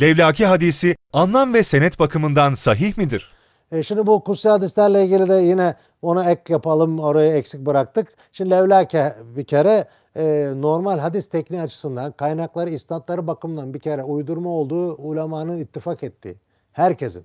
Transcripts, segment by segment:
Levlaki hadisi anlam ve senet bakımından sahih midir? E şimdi bu kutsi hadislerle ilgili de yine ona ek yapalım. Orayı eksik bıraktık. Şimdi levlake bir kere e, normal hadis tekniği açısından kaynakları, isnatları bakımından bir kere uydurma olduğu ulemanın ittifak ettiği. Herkesin.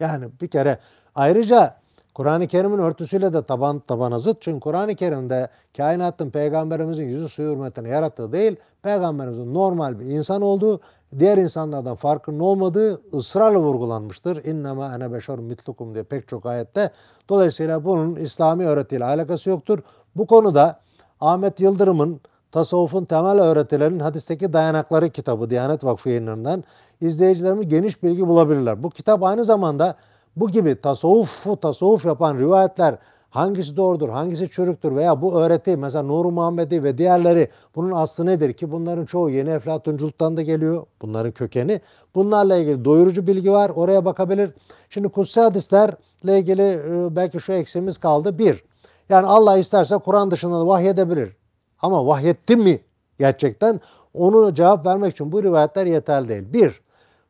Yani bir kere ayrıca Kur'an-ı Kerim'in örtüsüyle de taban tabana zıt. Çünkü Kur'an-ı Kerim'de kainatın peygamberimizin yüzü suyu hürmetine yarattığı değil, peygamberimizin normal bir insan olduğu, diğer insanlardan farkının olmadığı ısrarla vurgulanmıştır. İnnemâ ene beşerun mitlukum diye pek çok ayette. Dolayısıyla bunun İslami öğretiyle alakası yoktur. Bu konuda Ahmet Yıldırım'ın Tasavvufun Temel Öğretilerinin Hadisteki Dayanakları kitabı Diyanet Vakfı yayınlarından izleyicilerimiz geniş bilgi bulabilirler. Bu kitap aynı zamanda bu gibi tasavvufu tasavvuf yapan rivayetler hangisi doğrudur, hangisi çürüktür veya bu öğreti mesela Nur-u Muhammedi ve diğerleri bunun aslı nedir ki bunların çoğu yeni eflatunculuktan da geliyor. Bunların kökeni. Bunlarla ilgili doyurucu bilgi var. Oraya bakabilir. Şimdi kutsi hadislerle ilgili e, belki şu eksimiz kaldı. Bir, yani Allah isterse Kur'an dışında da vahyedebilir. Ama vahyetti mi gerçekten? Onu cevap vermek için bu rivayetler yeterli değil. Bir,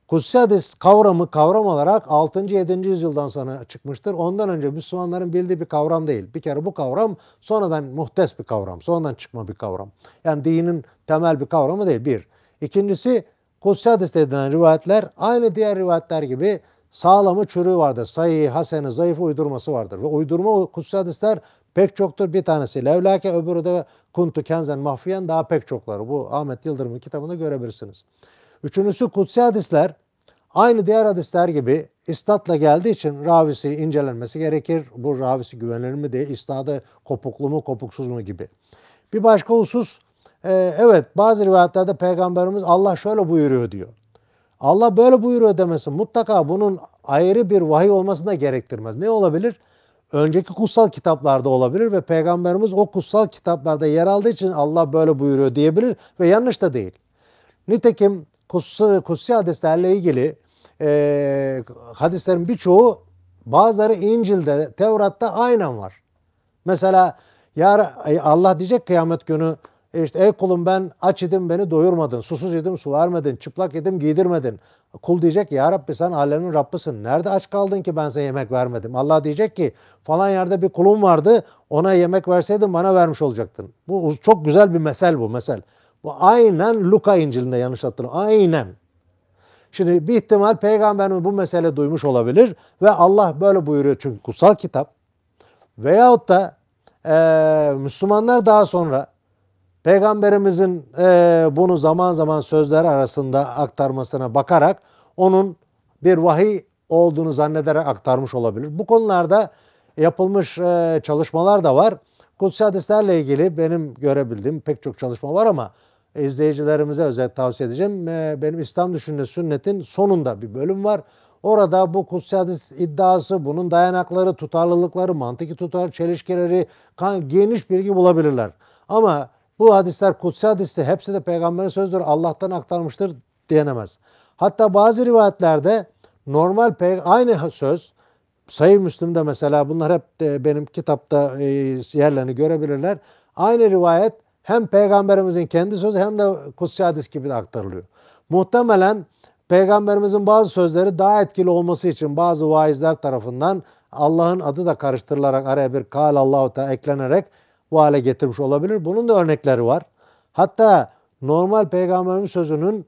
Kutsi hadis kavramı kavram olarak 6. 7. yüzyıldan sonra çıkmıştır. Ondan önce Müslümanların bildiği bir kavram değil. Bir kere bu kavram sonradan muhtes bir kavram. Sonradan çıkma bir kavram. Yani dinin temel bir kavramı değil. Bir. İkincisi kutsi hadis edilen rivayetler aynı diğer rivayetler gibi sağlamı çürüğü vardır. Sayı, hasenı, zayıfı uydurması vardır. Ve uydurma kutsi hadisler pek çoktur. Bir tanesi levlake öbürü de kuntu kenzen mahfiyen daha pek çokları. Bu Ahmet Yıldırım'ın kitabında görebilirsiniz. Üçüncüsü kutsi hadisler aynı diğer hadisler gibi istatla geldiği için ravisi incelenmesi gerekir. Bu ravisi güvenilir mi diye istadı kopuklu mu kopuksuz mu gibi. Bir başka husus e, evet bazı rivayetlerde peygamberimiz Allah şöyle buyuruyor diyor. Allah böyle buyuruyor demesi mutlaka bunun ayrı bir vahiy olmasını da gerektirmez. Ne olabilir? Önceki kutsal kitaplarda olabilir ve peygamberimiz o kutsal kitaplarda yer aldığı için Allah böyle buyuruyor diyebilir ve yanlış da değil. Nitekim kutsi, kutsi hadislerle ilgili e, hadislerin birçoğu bazıları İncil'de, Tevrat'ta aynen var. Mesela ya Allah diyecek kıyamet günü işte ey kulum ben aç idim beni doyurmadın, susuz idim su vermedin, çıplak idim giydirmedin. Kul diyecek ya Rabbi sen alemin Rabbısın. Nerede aç kaldın ki ben sana yemek vermedim? Allah diyecek ki falan yerde bir kulum vardı ona yemek verseydin bana vermiş olacaktın. Bu çok güzel bir mesel bu mesel. Bu aynen Luka İncil'inde yanlış hatırlıyorum. Aynen. Şimdi bir ihtimal peygamberimiz bu mesele duymuş olabilir ve Allah böyle buyuruyor çünkü kutsal kitap. Veyahut da e, Müslümanlar daha sonra peygamberimizin e, bunu zaman zaman sözler arasında aktarmasına bakarak onun bir vahiy olduğunu zannederek aktarmış olabilir. Bu konularda yapılmış e, çalışmalar da var. Kutsi hadislerle ilgili benim görebildiğim pek çok çalışma var ama izleyicilerimize özel tavsiye edeceğim. Ee, benim İslam Düşünce Sünnet'in sonunda bir bölüm var. Orada bu kutsi hadis iddiası, bunun dayanakları, tutarlılıkları, mantıki tutar, çelişkileri, geniş bilgi bulabilirler. Ama bu hadisler kutsi hadisti, hepsi de peygamberin sözüdür, Allah'tan aktarmıştır diyenemez. Hatta bazı rivayetlerde normal aynı söz, Sayı Müslim'de mesela bunlar hep benim kitapta e, yerlerini görebilirler. Aynı rivayet hem peygamberimizin kendi sözü hem de kutsi hadis gibi de aktarılıyor. Muhtemelen peygamberimizin bazı sözleri daha etkili olması için bazı vaizler tarafından Allah'ın adı da karıştırılarak araya bir kal Allahu Teala eklenerek bu hale getirmiş olabilir. Bunun da örnekleri var. Hatta normal peygamberimiz sözünün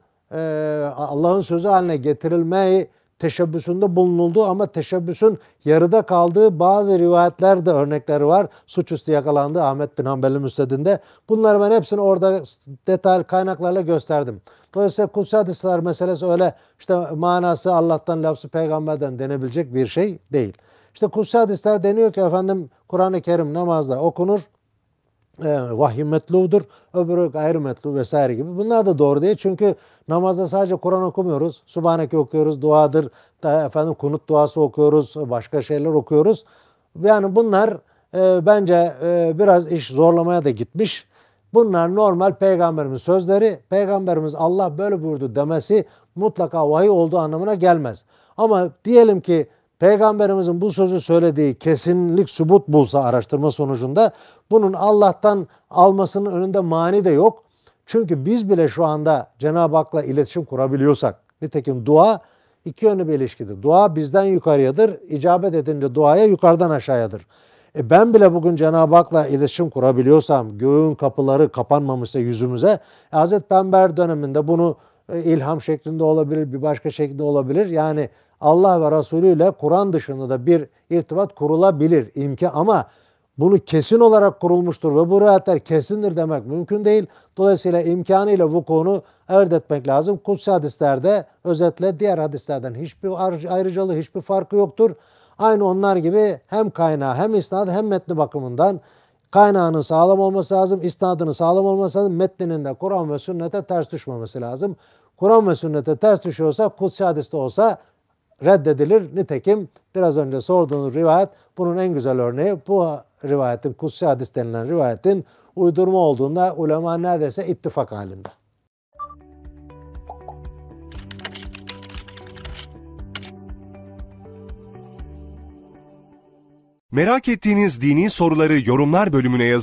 Allah'ın sözü haline getirilmeyi teşebbüsünde bulunuldu ama teşebbüsün yarıda kaldığı bazı rivayetlerde örnekleri var. Suçüstü yakalandı Ahmet bin Hanbel'in müstedinde. Bunları ben hepsini orada detaylı kaynaklarla gösterdim. Dolayısıyla kutsi hadisler meselesi öyle işte manası Allah'tan lafzı peygamberden denebilecek bir şey değil. İşte kutsi hadisler deniyor ki efendim Kur'an-ı Kerim namazda okunur vahiy metludur, öbürü gayrı metlu vesaire gibi. Bunlar da doğru değil çünkü namazda sadece Kur'an okumuyoruz. Subhaneke okuyoruz, duadır, da efendim kunut duası okuyoruz, başka şeyler okuyoruz. Yani bunlar e, bence e, biraz iş zorlamaya da gitmiş. Bunlar normal peygamberimiz sözleri. Peygamberimiz Allah böyle buyurdu demesi mutlaka vahiy olduğu anlamına gelmez. Ama diyelim ki Peygamberimizin bu sözü söylediği kesinlik sübut bulsa araştırma sonucunda bunun Allah'tan almasının önünde mani de yok. Çünkü biz bile şu anda Cenab-ı Hak'la iletişim kurabiliyorsak Nitekim dua iki yönlü bir ilişkidir. Dua bizden yukarıyadır. İcabet edince duaya yukarıdan aşağıyadır. E ben bile bugün Cenab-ı Hak'la iletişim kurabiliyorsam, göğün kapıları kapanmamışsa yüzümüze, e, Hazreti Peygamber döneminde bunu ilham şeklinde olabilir, bir başka şekilde olabilir. Yani Allah ve Resulü ile Kur'an dışında da bir irtibat kurulabilir imkan ama bunu kesin olarak kurulmuştur ve bu rivayetler kesindir demek mümkün değil. Dolayısıyla imkanıyla vukuunu elde etmek lazım. Kutsi hadislerde özetle diğer hadislerden hiçbir ayrı- ayrıcalığı, hiçbir farkı yoktur. Aynı onlar gibi hem kaynağı hem isnadı hem metni bakımından kaynağının sağlam olması lazım, isnadının sağlam olması lazım, metninin de Kur'an ve sünnete ters düşmemesi lazım. Kur'an ve sünnete ters düşüyorsa, kutsi hadiste olsa reddedilir. Nitekim biraz önce sorduğunuz rivayet bunun en güzel örneği. Bu rivayetin, kutsi hadis denilen rivayetin uydurma olduğunda ulema neredeyse ittifak halinde. Merak ettiğiniz dini soruları yorumlar bölümüne yazın.